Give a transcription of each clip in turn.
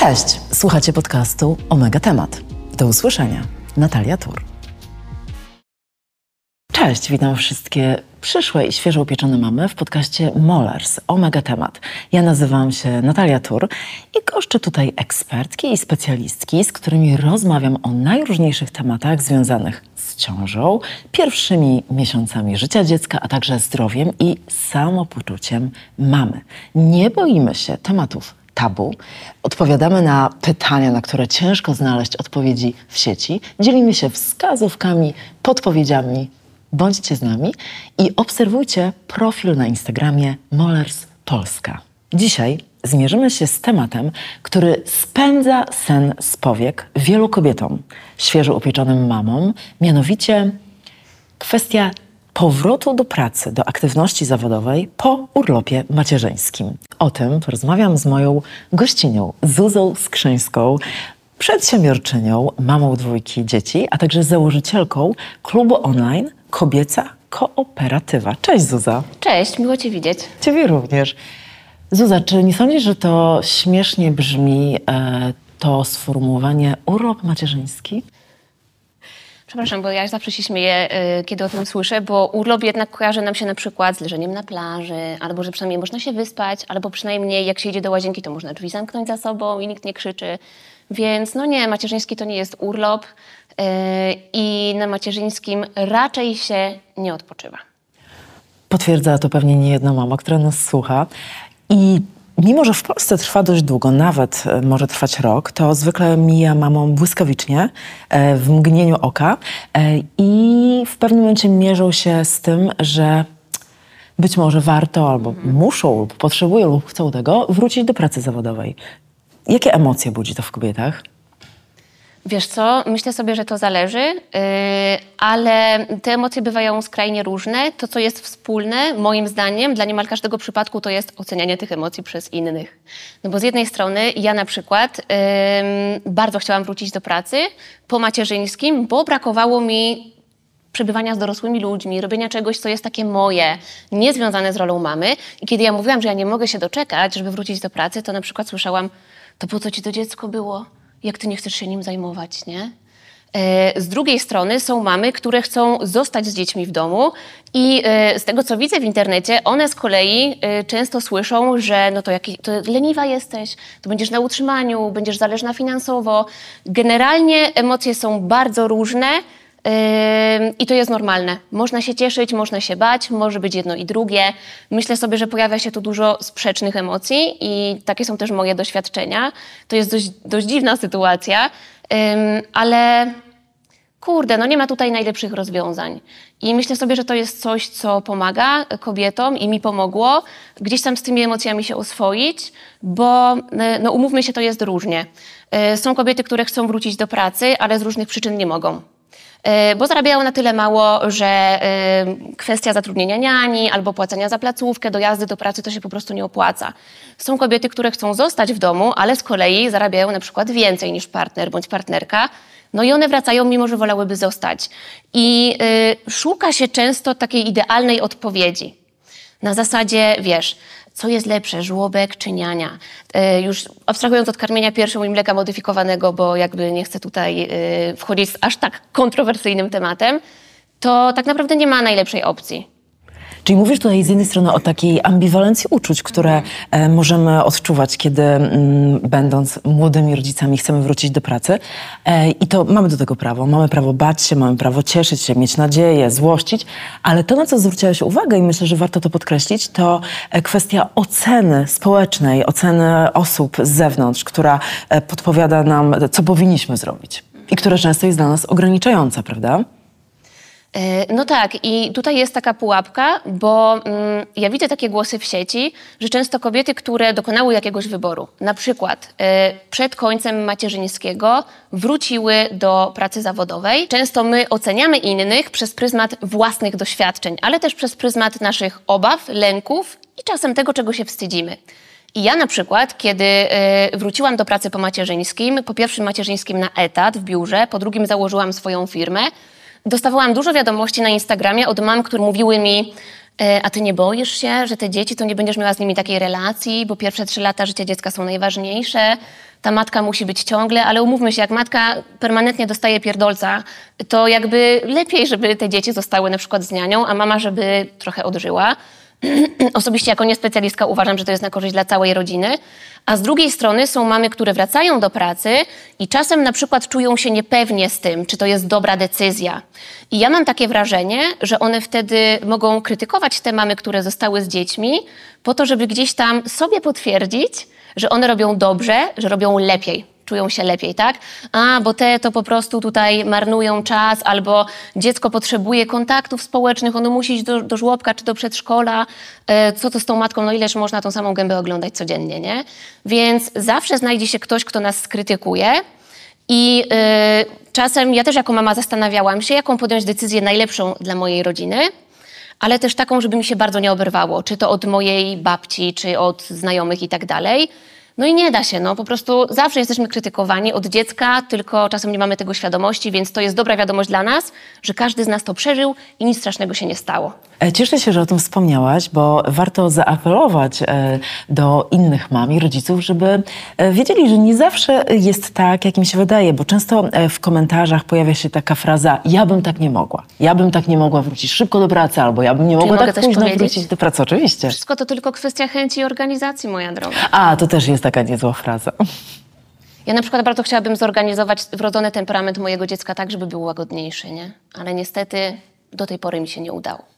Cześć, słuchacie podcastu Omega Temat. Do usłyszenia. Natalia Tur. Cześć, witam wszystkie przyszłe i świeżo upieczone mamy w podcaście Molars Omega Temat. Ja nazywam się Natalia Tur i goszczę tutaj ekspertki i specjalistki, z którymi rozmawiam o najróżniejszych tematach związanych z ciążą, pierwszymi miesiącami życia dziecka, a także zdrowiem i samopoczuciem mamy. Nie boimy się tematów tabu. Odpowiadamy na pytania, na które ciężko znaleźć odpowiedzi w sieci. Dzielimy się wskazówkami, podpowiedziami. Bądźcie z nami i obserwujcie profil na Instagramie Molers Polska. Dzisiaj zmierzymy się z tematem, który spędza sen z powiek wielu kobietom, świeżo upieczonym mamom, mianowicie kwestia powrotu do pracy, do aktywności zawodowej po urlopie macierzyńskim. O tym porozmawiam z moją gościnią, Zuzą Skrzyńską, przedsiębiorczynią, mamą dwójki dzieci, a także założycielką klubu online Kobieca Kooperatywa. Cześć Zuza. Cześć, miło Cię widzieć. Ciebie również. Zuza, czy nie sądzisz, że to śmiesznie brzmi e, to sformułowanie urlop macierzyński? Przepraszam, bo ja zawsze się śmieję, y, kiedy o tym słyszę, bo urlop jednak kojarzy nam się na przykład z leżeniem na plaży, albo że przynajmniej można się wyspać, albo przynajmniej jak się idzie do łazienki, to można drzwi zamknąć za sobą i nikt nie krzyczy. Więc no nie, macierzyński to nie jest urlop y, i na macierzyńskim raczej się nie odpoczywa. Potwierdza to pewnie nie jedna mama, która nas słucha. I mimo, że w Polsce trwa dość długo, nawet e, może trwać rok, to zwykle mija mamą błyskawicznie, e, w mgnieniu oka e, i w pewnym momencie mierzą się z tym, że być może warto albo muszą lub potrzebują lub chcą tego wrócić do pracy zawodowej. Jakie emocje budzi to w kobietach? Wiesz co, myślę sobie, że to zależy, yy, ale te emocje bywają skrajnie różne. To, co jest wspólne, moim zdaniem, dla niemal każdego przypadku, to jest ocenianie tych emocji przez innych. No bo z jednej strony ja na przykład bardzo chciałam wrócić do pracy po macierzyńskim, bo brakowało mi przebywania z dorosłymi ludźmi, robienia czegoś, co jest takie moje, niezwiązane z rolą mamy. I kiedy ja mówiłam, że ja nie mogę się doczekać, żeby wrócić do pracy, to na przykład słyszałam, to po co ci to dziecko było? Jak ty nie chcesz się nim zajmować, nie? E, z drugiej strony są mamy, które chcą zostać z dziećmi w domu i e, z tego, co widzę w internecie, one z kolei e, często słyszą, że no to, jak, to leniwa jesteś, to będziesz na utrzymaniu, będziesz zależna finansowo. Generalnie emocje są bardzo różne i to jest normalne. Można się cieszyć, można się bać, może być jedno i drugie. Myślę sobie, że pojawia się tu dużo sprzecznych emocji i takie są też moje doświadczenia. To jest dość, dość dziwna sytuacja, ale kurde, no nie ma tutaj najlepszych rozwiązań. I myślę sobie, że to jest coś, co pomaga kobietom i mi pomogło gdzieś tam z tymi emocjami się oswoić, bo no umówmy się, to jest różnie. E, są kobiety, które chcą wrócić do pracy, ale z różnych przyczyn nie mogą. E, bo zarabiają na tyle mało, że e, kwestia zatrudnienia niani albo płacenia za placówkę, dojazdy do pracy to się po prostu nie opłaca. Są kobiety, które chcą zostać w domu, ale z kolei zarabiają na przykład więcej niż partner bądź partnerka. No i one wracają, mimo że wolałyby zostać. I y, szuka się często takiej idealnej odpowiedzi. Na zasadzie, wiesz, co jest lepsze, żłobek czy niania. E, już abstrahując od karmienia piersią i mleka modyfikowanego, bo jakby nie chcę tutaj e, wchodzić z aż tak kontrowersyjnym tematem, to tak naprawdę nie ma najlepszej opcji. Czyli mówisz tutaj z jednej strony o takiej ambiwalencji uczuć, które e, możemy odczuwać, kiedy mm, będąc młodymi rodzicami chcemy wrócić do pracy. E, I to mamy do tego prawo. Mamy prawo bać się, mamy prawo cieszyć się, mieć nadzieję, złościć, ale to, na co zwróciłaś uwagę i myślę, że warto to podkreślić, to e, kwestia oceny społecznej, oceny osób z zewnątrz, która podpowiada nam, co powinniśmy zrobić. I która często jest dla nas ograniczająca, prawda? E, no tak, i tutaj jest taka pułapka, bo mm, ja widzę takie głosy w sieci, że często kobiety, które dokonały jakiegoś wyboru, na przykład y, przed końcem macierzyńskiego, wróciły do pracy zawodowej. Często my oceniamy innych przez pryzmat własnych doświadczeń, ale też przez pryzmat naszych obaw, lęków i czasem tego, czego się wstydzimy. I ja na przykład, kiedy y, wróciłam do pracy po macierzyńskim, po pierwszym macierzyńskim na etat w biurze, po drugim założyłam swoją firmę, Dostawałam dużo wiadomości na Instagramie od mam, które mówiły mi, e, a ty nie boisz się, że te dzieci, to nie będziesz miała z nimi takiej relacji, bo pierwsze trzy lata życia dziecka są najważniejsze. ta matka musi być ciągle, ale umówmy się, jak matka permanentnie dostaje pierdolca, to jakby lepiej, żeby te dzieci zostały na przykład z nianią, a mama, żeby trochę odżyła. Osobiście jako niespecjalistka uważam, że to jest na korzyść dla całej rodziny. A z drugiej strony są mamy, które wracają do pracy i czasem na przykład czują się niepewnie z tym, czy to jest dobra decyzja. I ja mam takie wrażenie, że one wtedy mogą krytykować te mamy, które zostały z dziećmi, po to, żeby gdzieś tam sobie potwierdzić, że one robią dobrze, że robią lepiej czują się lepiej, tak? A, bo te to po prostu tutaj marnują czas, albo dziecko potrzebuje kontaktów społecznych, ono musi iść do, do żłobka czy do przedszkola. E, co to z tą matką? No ileż można tą samą gębę oglądać codziennie, nie? Więc zawsze znajdzie się ktoś, kto nas skrytykuje. I e, czasem ja też jako mama zastanawiałam się, jaką podjąć decyzję najlepszą dla mojej rodziny ale też taką, żeby mi się bardzo nie oberwało, czy to od mojej babci, czy od znajomych i tak dalej. No i nie da się, no po prostu zawsze jesteśmy krytykowani od dziecka, tylko czasem nie mamy tego świadomości, więc to jest dobra wiadomość dla nas, że każdy z nas to przeżył i nic strasznego się nie stało. E, cieszę się, że o tym wspomniałaś, bo warto zaapelować e, do innych mam i rodziców, żeby e, wiedzieli, że nie zawsze jest tak, jak im się wydaje, bo często w komentarzach pojawia się taka fraza ja bym tak nie mogła, ja bym tak nie mogła wrócić szybko do pracy, albo ja bym nie mogła tak późno wrócić do pracy. Oczywiście. Wszystko to tylko kwestia chęci i organizacji, moja droga. A, to też jest taka niezła fraza. Ja na przykład bardzo chciałabym zorganizować wrodzony temperament mojego dziecka tak, żeby był łagodniejszy, nie? Ale niestety do tej pory mi się nie udało.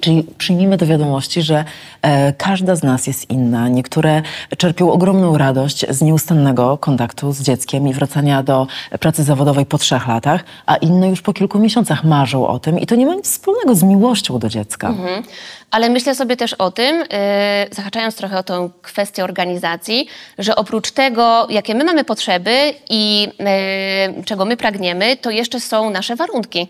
Czyli przyjmijmy do wiadomości, że e, każda z nas jest inna. Niektóre czerpią ogromną radość z nieustannego kontaktu z dzieckiem i wracania do pracy zawodowej po trzech latach, a inne już po kilku miesiącach marzą o tym i to nie ma nic wspólnego z miłością do dziecka. Mhm. Ale myślę sobie też o tym, yy, zahaczając trochę o tę kwestię organizacji, że oprócz tego, jakie my mamy potrzeby i yy, czego my pragniemy, to jeszcze są nasze warunki.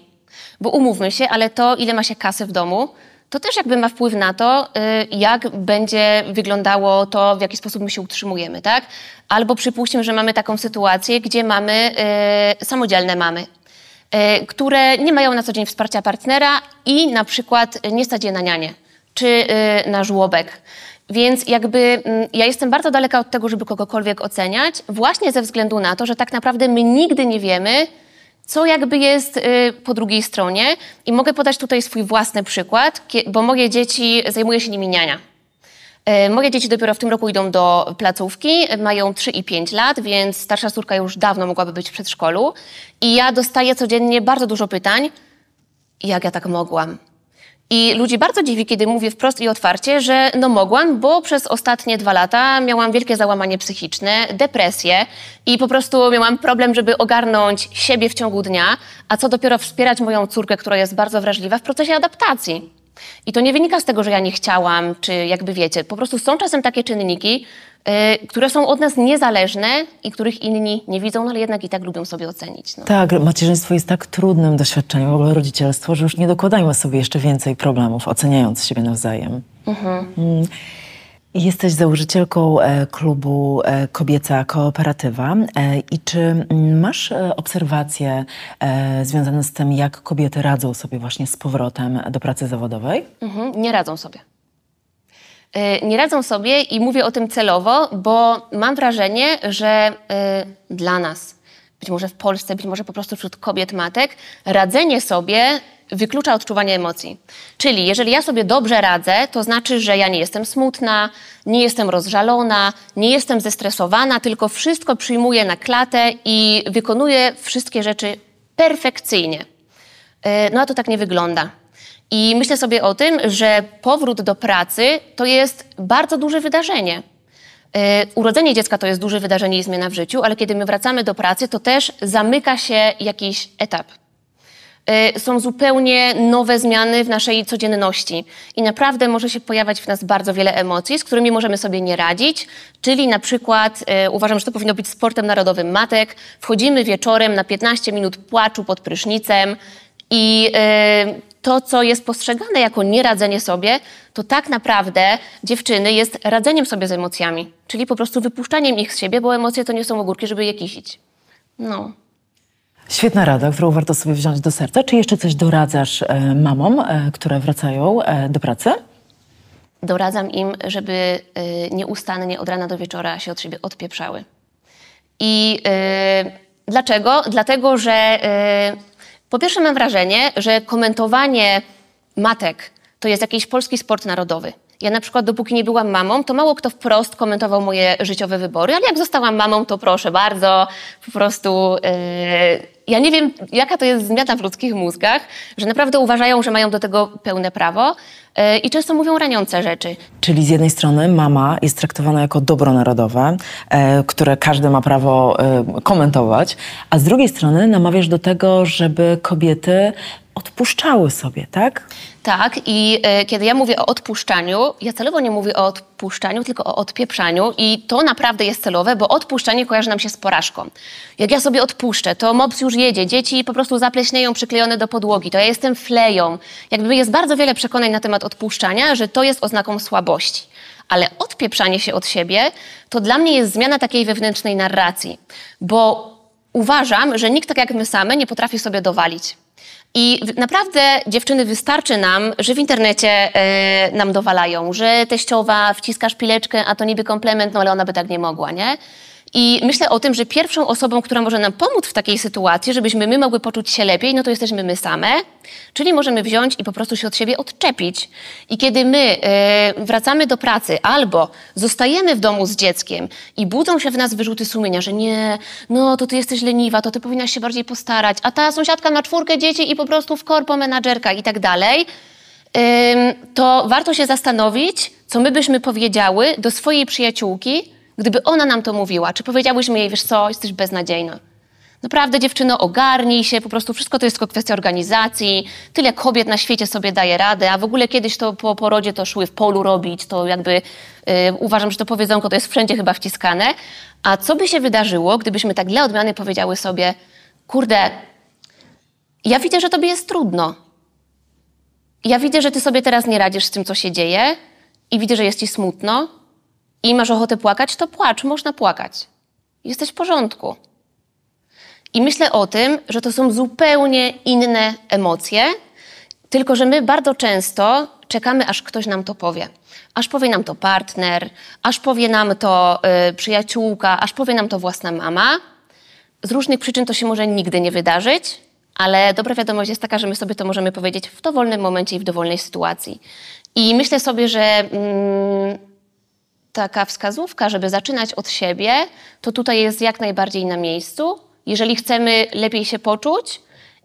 Bo umówmy się, ale to, ile ma się kasy w domu, to też jakby ma wpływ na to, y, jak będzie wyglądało to, w jaki sposób my się utrzymujemy, tak? Albo przypuśćmy, że mamy taką sytuację, gdzie mamy y, samodzielne mamy, y, które nie mają na co dzień wsparcia partnera i na przykład nie stać je na nianie czy na żłobek. Więc jakby mm, ja jestem bardzo daleka od tego, żeby kogokolwiek oceniać, właśnie ze względu na to, że tak naprawdę my nigdy nie wiemy, co jakby jest y, po drugiej stronie. I mogę podać tutaj swój własny przykład, bo moje dzieci, zajmuje się nimi niania. Y, moje dzieci dopiero w tym roku idą do placówki, mają 3 i 5 lat, więc starsza córka już dawno mogłaby być w przedszkolu. I ja dostaję codziennie bardzo dużo pytań, jak ja tak mogłam, i ludzi bardzo dziwi, kiedy mówię wprost i otwarcie, że no mogłam, bo przez ostatnie dwa lata miałam wielkie załamanie psychiczne, depresję i po prostu miałam problem, żeby ogarnąć siebie w ciągu dnia, a co dopiero wspierać moją córkę, która jest bardzo wrażliwa w procesie adaptacji. I to nie wynika z tego, że ja nie chciałam, czy jakby wiecie, po prostu są czasem takie czynniki, Y, które są od nas niezależne i których inni nie widzą, no ale jednak i tak lubią sobie ocenić. No. Tak, macierzyństwo jest tak trudnym doświadczeniem, w ogóle rodzicielstwo, że już nie dokładajmy sobie jeszcze więcej problemów, oceniając siebie nawzajem. Mhm. Mm. Jesteś założycielką e, klubu e, Kobieca Kooperatywa. E, I czy mm, masz obserwacje związane z tym, jak kobiety radzą sobie właśnie z powrotem do pracy zawodowej? Mhm, nie radzą sobie. Nie radzą sobie i mówię o tym celowo, bo mam wrażenie, że dla nas, być może w Polsce, być może po prostu wśród kobiet, matek, radzenie sobie wyklucza odczuwanie emocji. Czyli jeżeli ja sobie dobrze radzę, to znaczy, że ja nie jestem smutna, nie jestem rozżalona, nie jestem zestresowana, tylko wszystko przyjmuję na klatę i wykonuję wszystkie rzeczy perfekcyjnie. Y, no a to tak nie wygląda. I myślę sobie o tym, że powrót do pracy to jest bardzo duże wydarzenie. E, urodzenie dziecka to jest duże wydarzenie i zmiana w życiu, ale kiedy my wracamy do pracy, to też zamyka się jakiś etap. E, są zupełnie nowe zmiany w naszej codzienności i naprawdę może się pojawiać w nas bardzo wiele emocji, z którymi możemy sobie nie radzić, czyli na przykład e, uważam, że to powinno być sportem narodowym matek. Wchodzimy wieczorem na 15 minut płaczu pod prysznicem i to, co jest postrzegane jako nieradzenie sobie, to tak naprawdę dziewczyny jest radzeniem sobie z emocjami, czyli po prostu wypuszczaniem ich z siebie, bo emocje to nie są ogórki, żeby je kisić. No. Świetna rada, którą warto sobie wziąć do serca. Czy jeszcze coś doradzasz e, mamom, e, które wracają e, do pracy? Doradzam im, żeby nieustannie od rana do wieczora się od siebie odpieprzały. I dlaczego? Dlatego, że po pierwsze mam wrażenie, że komentowanie matek to jest jakiś polski sport narodowy. Ja na przykład dopóki nie byłam mamą, to mało kto wprost komentował moje życiowe wybory, ale jak zostałam mamą, to proszę bardzo, po prostu yy, ja nie wiem, jaka to jest zmiana w ludzkich mózgach, że naprawdę uważają, że mają do tego pełne prawo yy, i często mówią raniące rzeczy. Czyli z jednej strony mama jest traktowana jako dobro narodowe, e, które każdy ma prawo e, komentować, a z drugiej strony namawiasz do tego, żeby kobiety odpuszczały sobie, tak? Tak, i y, kiedy ja mówię o odpuszczaniu, ja celowo nie mówię o odpuszczaniu, tylko o odpieprzaniu i to naprawdę jest celowe, bo odpuszczanie kojarzy nam się z porażką. Jak ja sobie odpuszczę, to mops już jedzie, dzieci po prostu zapleśnieją przyklejone do podłogi, to ja jestem fleją. Jakby jest bardzo wiele przekonań na temat odpuszczania, że to jest oznaką słabości. Ale odpieprzanie się od siebie to dla mnie jest zmiana takiej wewnętrznej narracji, bo uważam, że nikt tak jak my same nie potrafi sobie dowalić. I naprawdę dziewczyny wystarczy nam, że w internecie e, nam dowalają, że teściowa wciska szpileczkę, a to niby komplement, no ale ona by tak nie mogła, nie? I myślę o tym, że pierwszą osobą, która może nam pomóc w takiej sytuacji, żebyśmy my mogły poczuć się lepiej, no to jesteśmy my same, czyli możemy wziąć i po prostu się od siebie odczepić. I kiedy my y, wracamy do pracy albo zostajemy w domu z dzieckiem i budzą się w nas wyrzuty sumienia, że nie, no to ty jesteś leniwa, to ty powinnaś się bardziej postarać, a ta sąsiadka ma czwórkę dzieci i po prostu w korpo menadżerka i tak dalej, to warto się zastanowić, co my byśmy powiedziały do swojej przyjaciółki, Gdyby ona nam to mówiła, czy powiedziałyśmy jej, wiesz co, jesteś beznadziejna. Naprawdę, dziewczyno, ogarnij się, po prostu wszystko to jest tylko kwestia organizacji. Tyle kobiet na świecie sobie daje radę, a w ogóle kiedyś to po porodzie to szły w polu robić, to jakby yy, uważam, że to powiedzonko to jest wszędzie chyba wciskane. A co by się wydarzyło, gdybyśmy tak dla odmiany powiedziały sobie, kurde, ja widzę, że tobie jest trudno. Ja widzę, że ty sobie teraz nie radzisz z tym, co się dzieje i widzę, że jest ci smutno i masz ochotę płakać, to płacz, można płakać. Jesteś w porządku. I myślę o tym, że to są zupełnie inne emocje, tylko że my bardzo często czekamy, aż ktoś nam to powie. Aż powie nam to partner, aż powie nam to y, przyjaciółka, aż powie nam to własna mama. Z różnych przyczyn to się może nigdy nie wydarzyć, ale dobra wiadomość jest taka, że my sobie to możemy powiedzieć w dowolnym momencie i w dowolnej sytuacji. I myślę sobie, że mm, taka wskazówka, żeby zaczynać od siebie, to tutaj jest jak najbardziej na miejscu. Jeżeli chcemy lepiej się poczuć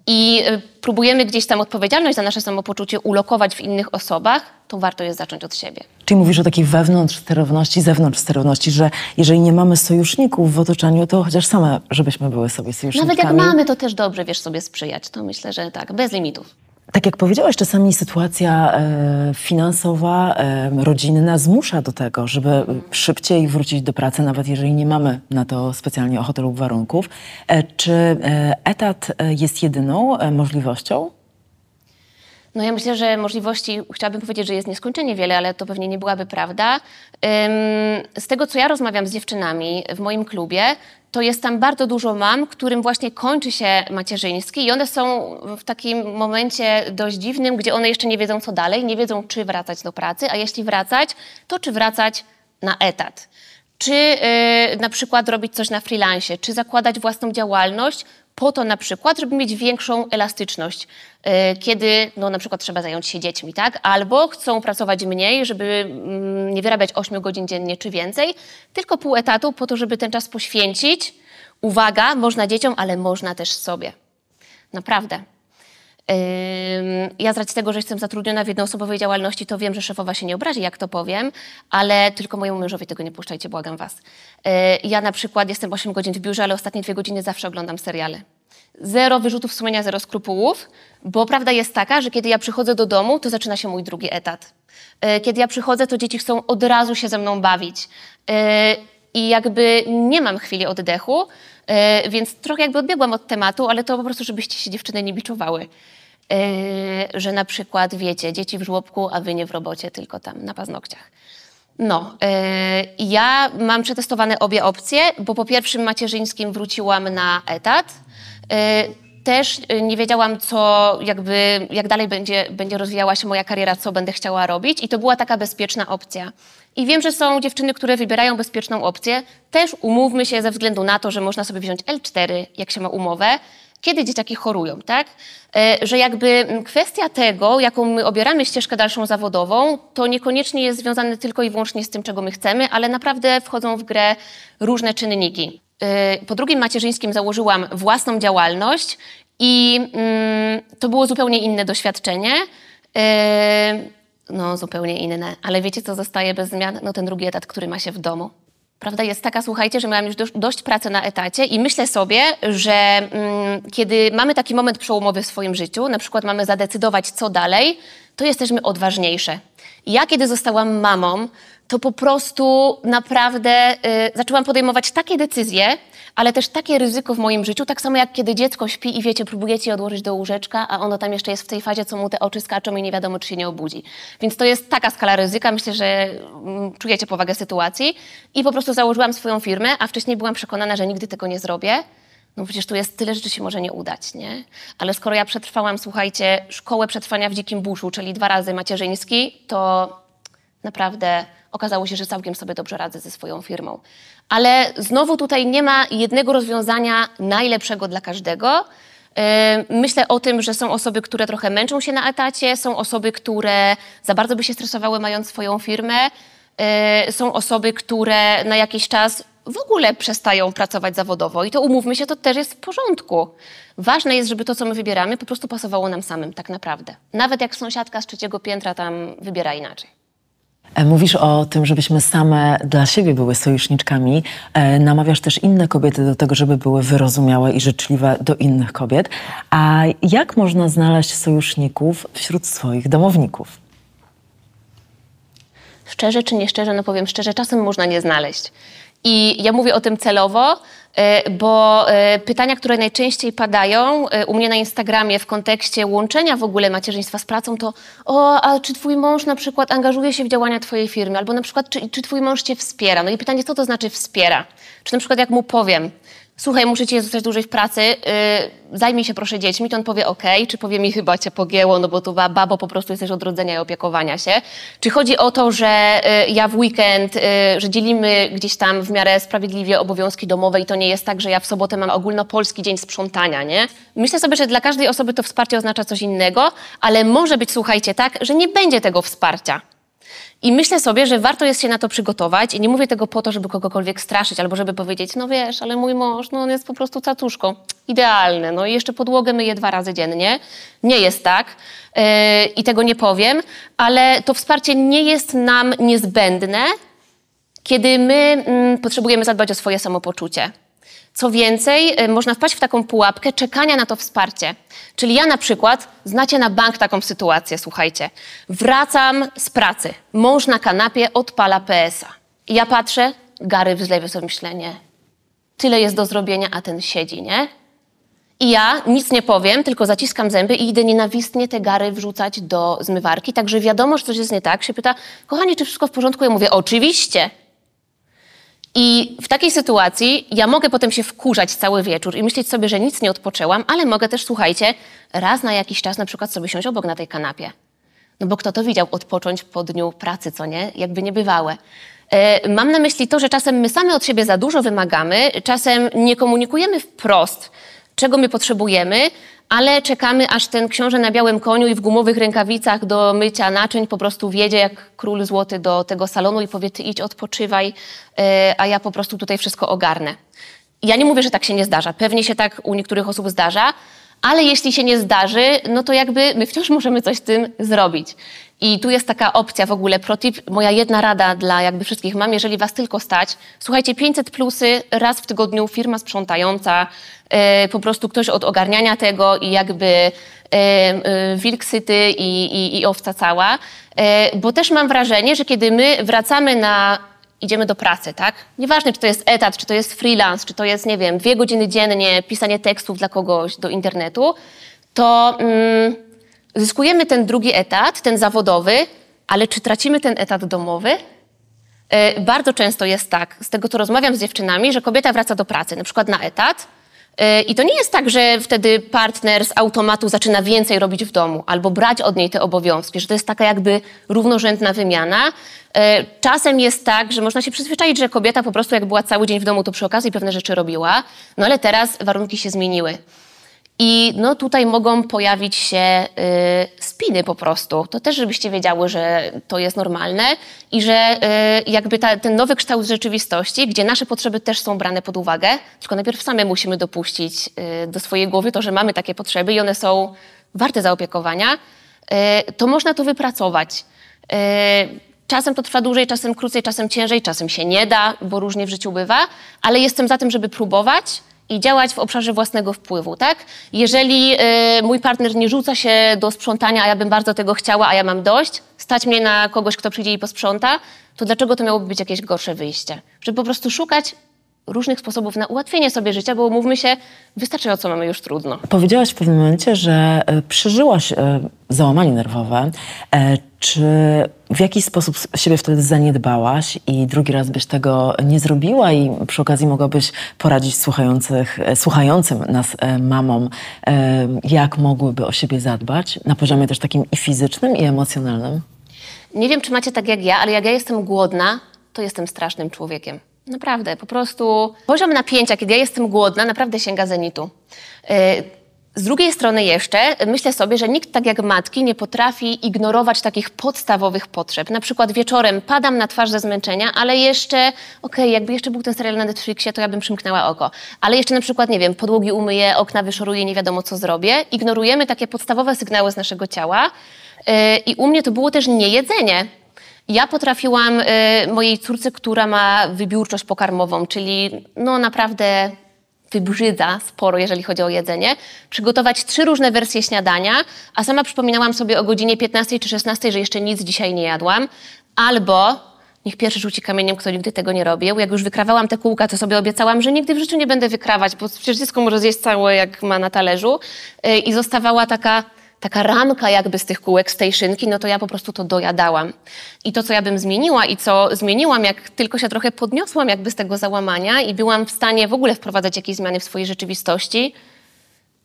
i y, próbujemy gdzieś tam odpowiedzialność za nasze samopoczucie ulokować w innych osobach, to warto jest zacząć od siebie. Czyli mówisz o takiej wewnątrz sterowności, zewnątrz sterowności, że jeżeli nie mamy sojuszników w otoczeniu, to chociaż same, żebyśmy były sobie sojusznikami. Nawet jak mamy, to też dobrze, wiesz, sobie sprzyjać. To myślę, że tak, bez limitów. Tak jak powiedziałaś, czasami sytuacja e, finansowa, e, rodzinna zmusza do tego, żeby szybciej wrócić do pracy, nawet jeżeli nie mamy na to specjalnie ochoty lub warunków. E, czy etat jest jedyną możliwością? No ja myślę, że możliwości, chciałabym powiedzieć, że jest nieskończenie wiele, ale to pewnie nie byłaby prawda. Z tego, co ja rozmawiam z dziewczynami w moim klubie, to jest tam bardzo dużo mam, którym właśnie kończy się macierzyński i one są w takim momencie dość dziwnym, gdzie one jeszcze nie wiedzą, co dalej, nie wiedzą, czy wracać do pracy, a jeśli wracać, to czy wracać na etat. Czy yy, na przykład robić coś na freelancie, czy zakładać własną działalność, po to na przykład, żeby mieć większą elastyczność, y, kiedy no, na przykład trzeba zająć się dziećmi, tak? Albo chcą pracować mniej, żeby mm, nie wyrabiać 8 godzin dziennie czy więcej, tylko pół etatu po to, żeby ten czas poświęcić. Uwaga, można dzieciom, ale można też sobie. Naprawdę. Ja z racji tego, że jestem zatrudniona w jednoosobowej działalności, to wiem, że szefowa się nie obrazi, jak to powiem, ale tylko mojemu mężowi tego nie puszczajcie, błagam was. E, ja na przykład jestem 8 godzin w biurze, ale ostatnie dwie godziny zawsze oglądam seriale. Zero wyrzutów sumienia, zero skrupułów, bo prawda jest taka, że kiedy ja przychodzę do domu, to zaczyna się mój drugi etat. E, kiedy ja przychodzę, to dzieci chcą od razu się ze mną bawić. E, I jakby nie mam chwili oddechu, więc trochę jakby odbiegłam od tematu, ale to po prostu, żebyście się dziewczyny nie biczowały. E, że na przykład, wiecie, dzieci w żłobku, a wy nie w robocie, tylko tam na paznokciach. No, e, ja mam przetestowane obie opcje, bo po pierwszym macierzyńskim wróciłam na etat. Też y, nie wiedziałam, co jakby, jak dalej będzie, będzie rozwijała się moja kariera, co będę chciała robić i to była taka bezpieczna opcja. I wiem, że są dziewczyny, które wybierają bezpieczną opcję. Też umówmy się ze względu na to, że można sobie wziąć L4, jak się ma umowę, kiedy dzieciaki chorują, tak? E, że jakby kwestia tego, jaką my obieramy ścieżkę dalszą zawodową, to niekoniecznie jest związane tylko i wyłącznie z tym, czego my chcemy, ale naprawdę wchodzą w grę różne czynniki. E, po drugim macierzyńskim założyłam własną działalność i mm, to było zupełnie inne doświadczenie. E, no, zupełnie inne. Ale wiecie, co zostaje bez zmian? No, ten drugi etat, który ma się w domu. Prawda jest taka, słuchajcie, że miałam już dość pracy na etacie i myślę sobie, że mm, kiedy mamy taki moment przełomowy w swoim życiu, na przykład mamy zadecydować, co dalej, to jesteśmy odważniejsze. Ja, kiedy zostałam mamą, to po prostu naprawdę y, zaczęłam podejmować takie decyzje, ale też takie ryzyko w moim życiu, tak samo jak kiedy dziecko śpi i wiecie, próbujecie je odłożyć do łóżeczka, a ono tam jeszcze jest w tej fazie, co mu te oczy skaczą i nie wiadomo, czy się nie obudzi. Więc to jest taka skala ryzyka, myślę, że mm, czujecie powagę sytuacji i po prostu założyłam swoją firmę, a wcześniej byłam przekonana, że nigdy tego nie zrobię. No przecież tu jest tyle rzeczy się może nie udać, nie? Ale skoro ja przetrwałam, słuchajcie, szkołę przetrwania w dzikim buszu, czyli dwa razy macierzyński, to naprawdę okazało się, że całkiem sobie dobrze radzę ze swoją firmą. Ale znowu tutaj nie ma jednego rozwiązania najlepszego dla każdego. Myślę o tym, że są osoby, które trochę męczą się na etacie, są osoby, które za bardzo by się stresowały mając swoją firmę, są osoby, które na jakiś czas w ogóle przestają pracować zawodowo i to umówmy się, to też jest w porządku. Ważne jest, żeby to, co my wybieramy, po prostu pasowało nam samym, tak naprawdę. Nawet jak sąsiadka z trzeciego piętra tam wybiera inaczej. E, mówisz o tym, żebyśmy same dla siebie były sojuszniczkami. E, namawiasz też inne kobiety do tego, żeby były wyrozumiałe i życzliwe do innych kobiet. A jak można znaleźć sojuszników wśród swoich domowników? Szczerze czy nieszczerze, no powiem szczerze, czasem można nie znaleźć. I ja mówię o tym celowo, e, bo e, pytania, które najczęściej padają e, u mnie na Instagramie w kontekście łączenia w ogóle macierzyństwa z pracą, to o, a czy twój mąż na przykład angażuje się w działania twojej firmy, albo na przykład czy, czy twój mąż cię wspiera? No i pytanie, co to znaczy wspiera? Czy na przykład jak mu powiem, słuchaj, muszę cię zostać dłużej w pracy, yy, zajmij się proszę dziećmi, to on powie ok, czy powie mi chyba cię pogięło, no bo tu babo po prostu jesteś od rodzenia i opiekowania się. Czy chodzi o to, że yy, ja w weekend, yy, że dzielimy gdzieś tam w miarę sprawiedliwie obowiązki domowe i to nie jest tak, że ja w sobotę mam ogólnopolski dzień sprzątania, nie? Myślę sobie, że dla każdej osoby to wsparcie oznacza coś innego, ale może być, słuchajcie, tak, że nie będzie tego wsparcia. I myślę sobie, że warto jest się na to przygotować i nie mówię tego po to, żeby kogokolwiek straszyć albo żeby powiedzieć, no wiesz, ale mój mąż, no on jest po prostu cacuszką. Idealne, no i jeszcze podłogę myję dwa razy dziennie. Nie jest tak yy, i tego nie powiem, ale to wsparcie nie jest nam niezbędne, kiedy my mm, potrzebujemy zadbać o swoje samopoczucie. Co więcej, y, można wpaść w taką pułapkę czekania na to wsparcie. Czyli ja na przykład, znacie na bank taką sytuację, słuchajcie. Wracam z pracy, mąż na kanapie odpala PS-a. Ja patrzę, Gary wyzlewa sobie myślenie. Tyle jest do zrobienia, a ten siedzi, nie? I ja nic nie powiem, tylko zaciskam zęby i idę nienawistnie te gary wrzucać do zmywarki. Także wiadomo, że coś jest nie tak. Się pyta, kochanie, czy wszystko w porządku? Ja mówię, oczywiście. I w takiej sytuacji ja mogę potem się wkurzać cały wieczór i myśleć sobie, że nic nie odpoczęłam, ale mogę też, słuchajcie, raz na jakiś czas na przykład sobie siąść obok na tej kanapie. No bo kto to widział odpocząć po dniu pracy, co nie? Jakby niebywałe. E, mam na myśli to, że czasem my same od siebie za dużo wymagamy, czasem nie komunikujemy wprost, czego my potrzebujemy, ale czekamy, aż ten książę na białym koniu i w gumowych rękawicach do mycia naczyń po prostu wjedzie jak król złoty do tego salonu i powie, ty idź, odpoczywaj, e, a ja po prostu tutaj wszystko ogarnę. Ja nie mówię, że tak się nie zdarza. Pewnie się tak u niektórych osób zdarza, ale jeśli się nie zdarzy, no to jakby my wciąż możemy coś z tym zrobić. I tu jest taka opcja w ogóle, protip, moja jedna rada dla jakby wszystkich mam, jeżeli was tylko stać, słuchajcie, 500 plusy, raz w tygodniu firma sprzątająca, yy, po prostu ktoś od ogarniania tego i jakby yy, yy, wilk syty i, i, i owca cała, bo też mam wrażenie, że kiedy my wracamy na idziemy do pracy, tak? Nieważne, czy to jest etat, czy to jest freelance, czy to jest, nie wiem, dwie godziny dziennie pisanie tekstów dla kogoś do internetu, to mm, zyskujemy ten drugi etat, ten zawodowy, ale czy tracimy ten etat domowy? Yy, bardzo często jest tak, z tego co rozmawiam z dziewczynami, że kobieta wraca do pracy, na przykład na etat, Y, I to nie jest tak, że wtedy partner z automatu zaczyna więcej robić w domu albo brać od niej te obowiązki, że to jest taka jakby równorzędna wymiana. Y, czasem jest tak, że można się przyzwyczaić, że kobieta po prostu jak była cały dzień w domu, to przy okazji pewne rzeczy robiła, no ale teraz warunki się zmieniły. I no tutaj mogą pojawić się y, spiny po prostu. To też, żebyście wiedziały, że to jest normalne i że y, jakby ta, ten nowy kształt rzeczywistości, gdzie nasze potrzeby też są brane pod uwagę, tylko najpierw same musimy dopuścić y, do swojej głowy to, że mamy takie potrzeby i one są warte zaopiekowania, y, to można to wypracować. Y, Czasem to trwa dłużej, czasem krócej, czasem ciężej, czasem się nie da, bo różnie w życiu bywa, ale jestem za tym, żeby próbować i działać w obszarze własnego wpływu, tak? Jeżeli y, mój partner nie rzuca się do sprzątania, a ja bym bardzo tego chciała, a ja mam dość, stać mnie na kogoś, kto przyjdzie i posprząta, to dlaczego to miałoby być jakieś gorsze wyjście? Żeby po prostu szukać różnych sposobów na ułatwienie sobie życia, bo mówmy się, wystarczająco mamy już trudno. Powiedziałaś w pewnym momencie, że e, przeżyłaś e, załamanie nerwowe. Czy w jakiś sposób siebie wtedy zaniedbałaś i drugi raz byś tego nie zrobiła i przy okazji mogłabyś poradzić słuchających, e, słuchającym nas e, mamom, e, jak mogłyby o siebie zadbać na poziomie też takim i fizycznym, i emocjonalnym? Nie wiem, czy macie tak jak ja, ale jak ja jestem głodna, to jestem strasznym człowiekiem. Naprawdę, po prostu poziom napięcia, kiedy ja jestem głodna, naprawdę sięga zenitu. Yy, Z drugiej strony jeszcze myślę sobie, że nikt tak jak matki nie potrafi ignorować takich podstawowych potrzeb. Na przykład wieczorem padam na twarz ze zmęczenia, ale jeszcze, okej, jakby jeszcze był ten serial na Netflixie, to ja bym przymknęła oko. Ale jeszcze na przykład, nie wiem, podłogi umyję, okna wyszoruję, nie wiadomo co zrobię. Ignorujemy takie podstawowe sygnały z naszego ciała. Yy, I u mnie to było też niejedzenie. Ja potrafiłam y, mojej córce, która ma wybiórczość pokarmową, czyli no naprawdę wybrzydza sporo, jeżeli chodzi o jedzenie, przygotować trzy różne wersje śniadania, a sama przypominałam sobie o godzinie 15 czy 16, że jeszcze nic dzisiaj nie jadłam, albo niech pierwszy rzuci kamieniem, kto nigdy tego nie robił. Jak już wykrawałam te kółka, to sobie obiecałam, że nigdy w życiu nie będę wykrawać, bo przecież dziecko może zjeść całe, jak ma na talerzu. Y, I zostawała taka taka ramka jakby z tych kółek, z tej szynki, no to ja po prostu to dojadałam. I to, co ja bym zmieniła i co zmieniłam, jak tylko się trochę podniosłam jakby z tego załamania i byłam w stanie w ogóle wprowadzać jakieś zmiany w swojej rzeczywistości,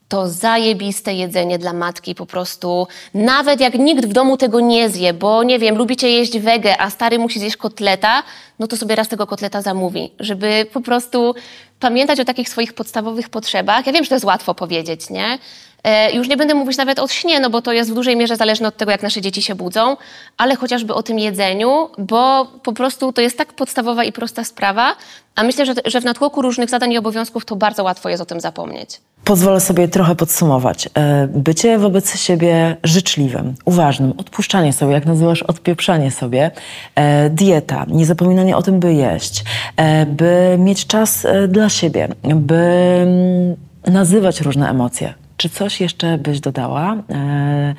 to zajebiste jedzenie dla matki po prostu. Nawet jak nikt w domu tego nie zje, bo nie wiem, lubicie jeść wege, a stary musi zjeść kotleta, no to sobie raz tego kotleta zamówi, żeby po prostu pamiętać o takich swoich podstawowych potrzebach. Ja wiem, że to jest łatwo powiedzieć, nie? E, Już nie będę mówić nawet o śnie, no bo to jest w dużej mierze zależne od tego, jak nasze dzieci się budzą, ale chociażby o tym jedzeniu, bo po prostu to jest tak podstawowa i prosta sprawa, a myślę, że, że w natłoku różnych zadań i obowiązków to bardzo łatwo jest o tym zapomnieć. Pozwolę sobie trochę podsumować. E, Bycie wobec siebie życzliwym, uważnym, odpuszczanie sobie, jak nazywasz, odpieprzanie sobie, e, dieta, niezapominanie o tym, by jeść, by mieć czas dla siebie, by mm, nazywać różne emocje. Czy coś jeszcze byś dodała e,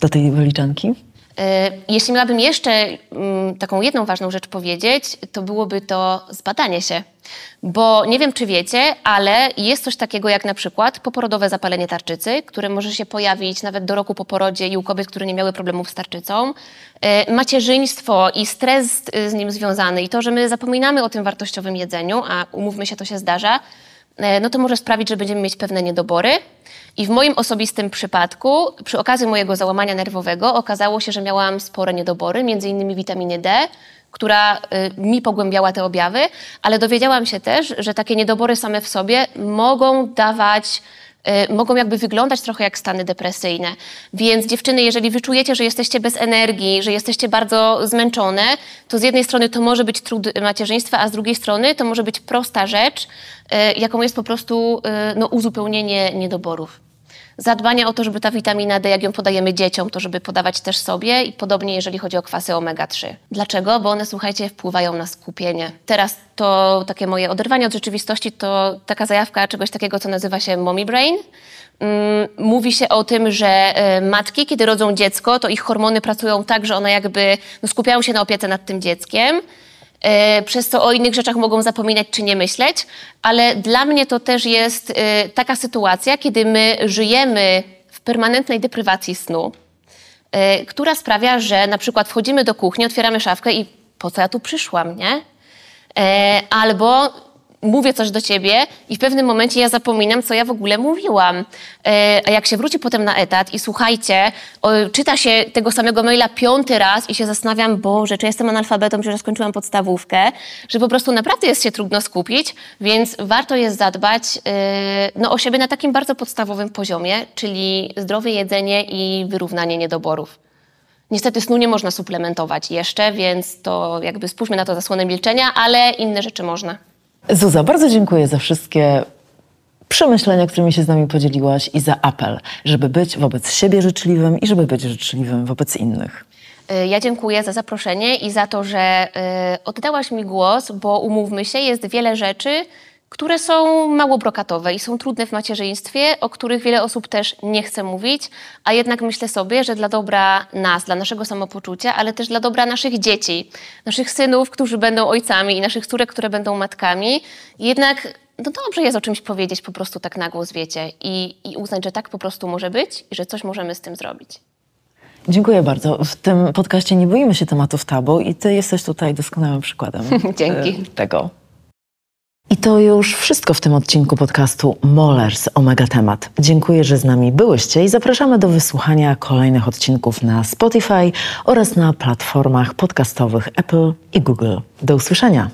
do tej wyliczanki? E, Jeśli miałabym jeszcze mm, taką jedną ważną rzecz powiedzieć, to byłoby to zbadanie się. Bo nie wiem, czy wiecie, ale jest coś takiego jak na przykład poporodowe zapalenie tarczycy, które może się pojawić nawet do roku po porodzie i u kobiet, które nie miały problemów z tarczycą. E, Macierzyństwo i stres y, z nim związany i to, że my zapominamy o tym wartościowym jedzeniu, a umówmy się, to się zdarza, no to może sprawić, że będziemy mieć pewne niedobory. I w moim osobistym przypadku, przy okazji mojego załamania nerwowego, okazało się, że miałam spore niedobory, między innymi witaminy D, która y, mi pogłębiała te objawy, ale dowiedziałam się też, że takie niedobory same w sobie mogą dawać y, mogą jakby wyglądać trochę jak stany depresyjne. Więc dziewczyny, jeżeli wyczujecie, że jesteście bez energii, że jesteście bardzo zmęczone, to z jednej strony to może być trud macierzyństwa, a z drugiej strony to może być prosta rzecz, y, jaką jest po prostu no, uzupełnienie niedoborów. Zadbanie o to, żeby ta witamina D, jak ją podajemy dzieciom, to żeby podawać też sobie i podobnie jeżeli chodzi o kwasy omega-3. Dlaczego? Bo one, słuchajcie, wpływają na skupienie. Teraz to takie moje oderwanie od rzeczywistości to taka zajawka czegoś takiego, co nazywa się mommy brain. Mm, Mówi się o tym, że e, matki, kiedy rodzą dziecko, to ich hormony pracują tak, że one jakby no, skupiają się na opiece nad tym dzieckiem przez co o innych rzeczach mogą zapominać czy nie myśleć, ale dla mnie to też jest e, taka sytuacja, kiedy my żyjemy w permanentnej deprywacji snu, e, która sprawia, że na przykład wchodzimy do kuchni, otwieramy szafkę i po co ja tu przyszłam, nie? E, Albo mówię coś do ciebie i w pewnym momencie ja zapominam, co ja w ogóle mówiłam. E, a jak się wróci potem na etat i słuchajcie, czyta się tego samego maila piąty raz i się zastanawiam, Boże, czy jestem analfabetą, czy skończyłam podstawówkę, że po prostu naprawdę jest się trudno skupić, więc warto jest zadbać e, no, o siebie na takim bardzo podstawowym poziomie, czyli zdrowe jedzenie i wyrównanie niedoborów. Niestety snu nie można suplementować jeszcze, więc to jakby spójrzmy na to zasłonę milczenia, ale inne rzeczy można. Zuza, bardzo dziękuję za wszystkie przemyślenia, którymi się z nami podzieliłaś i za apel, żeby być wobec siebie życzliwym i żeby być życzliwym wobec innych. Y, Ja dziękuję za zaproszenie i za to, że y, oddałaś mi głos, bo umówmy się, jest wiele rzeczy, które są mało brokatowe i są trudne w macierzyństwie, o których wiele osób też nie chce mówić, a jednak myślę sobie, że dla dobra nas, dla naszego samopoczucia, ale też dla dobra naszych dzieci, naszych synów, którzy będą ojcami i naszych córek, które będą matkami, jednak no dobrze jest o czymś powiedzieć po prostu tak na głos, wiecie, i, i uznać, że tak po prostu może być i że coś możemy z tym zrobić. Dziękuję bardzo. W tym podcaście nie boimy się tematów tabu i ty jesteś tutaj doskonałym przykładem Dzięki. e, tego. I to już wszystko w tym odcinku podcastu Molers Omega Temat. Dziękuję, że z nami byłyście i zapraszamy do wysłuchania kolejnych odcinków na Spotify oraz na platformach podcastowych Apple i Google. Do usłyszenia.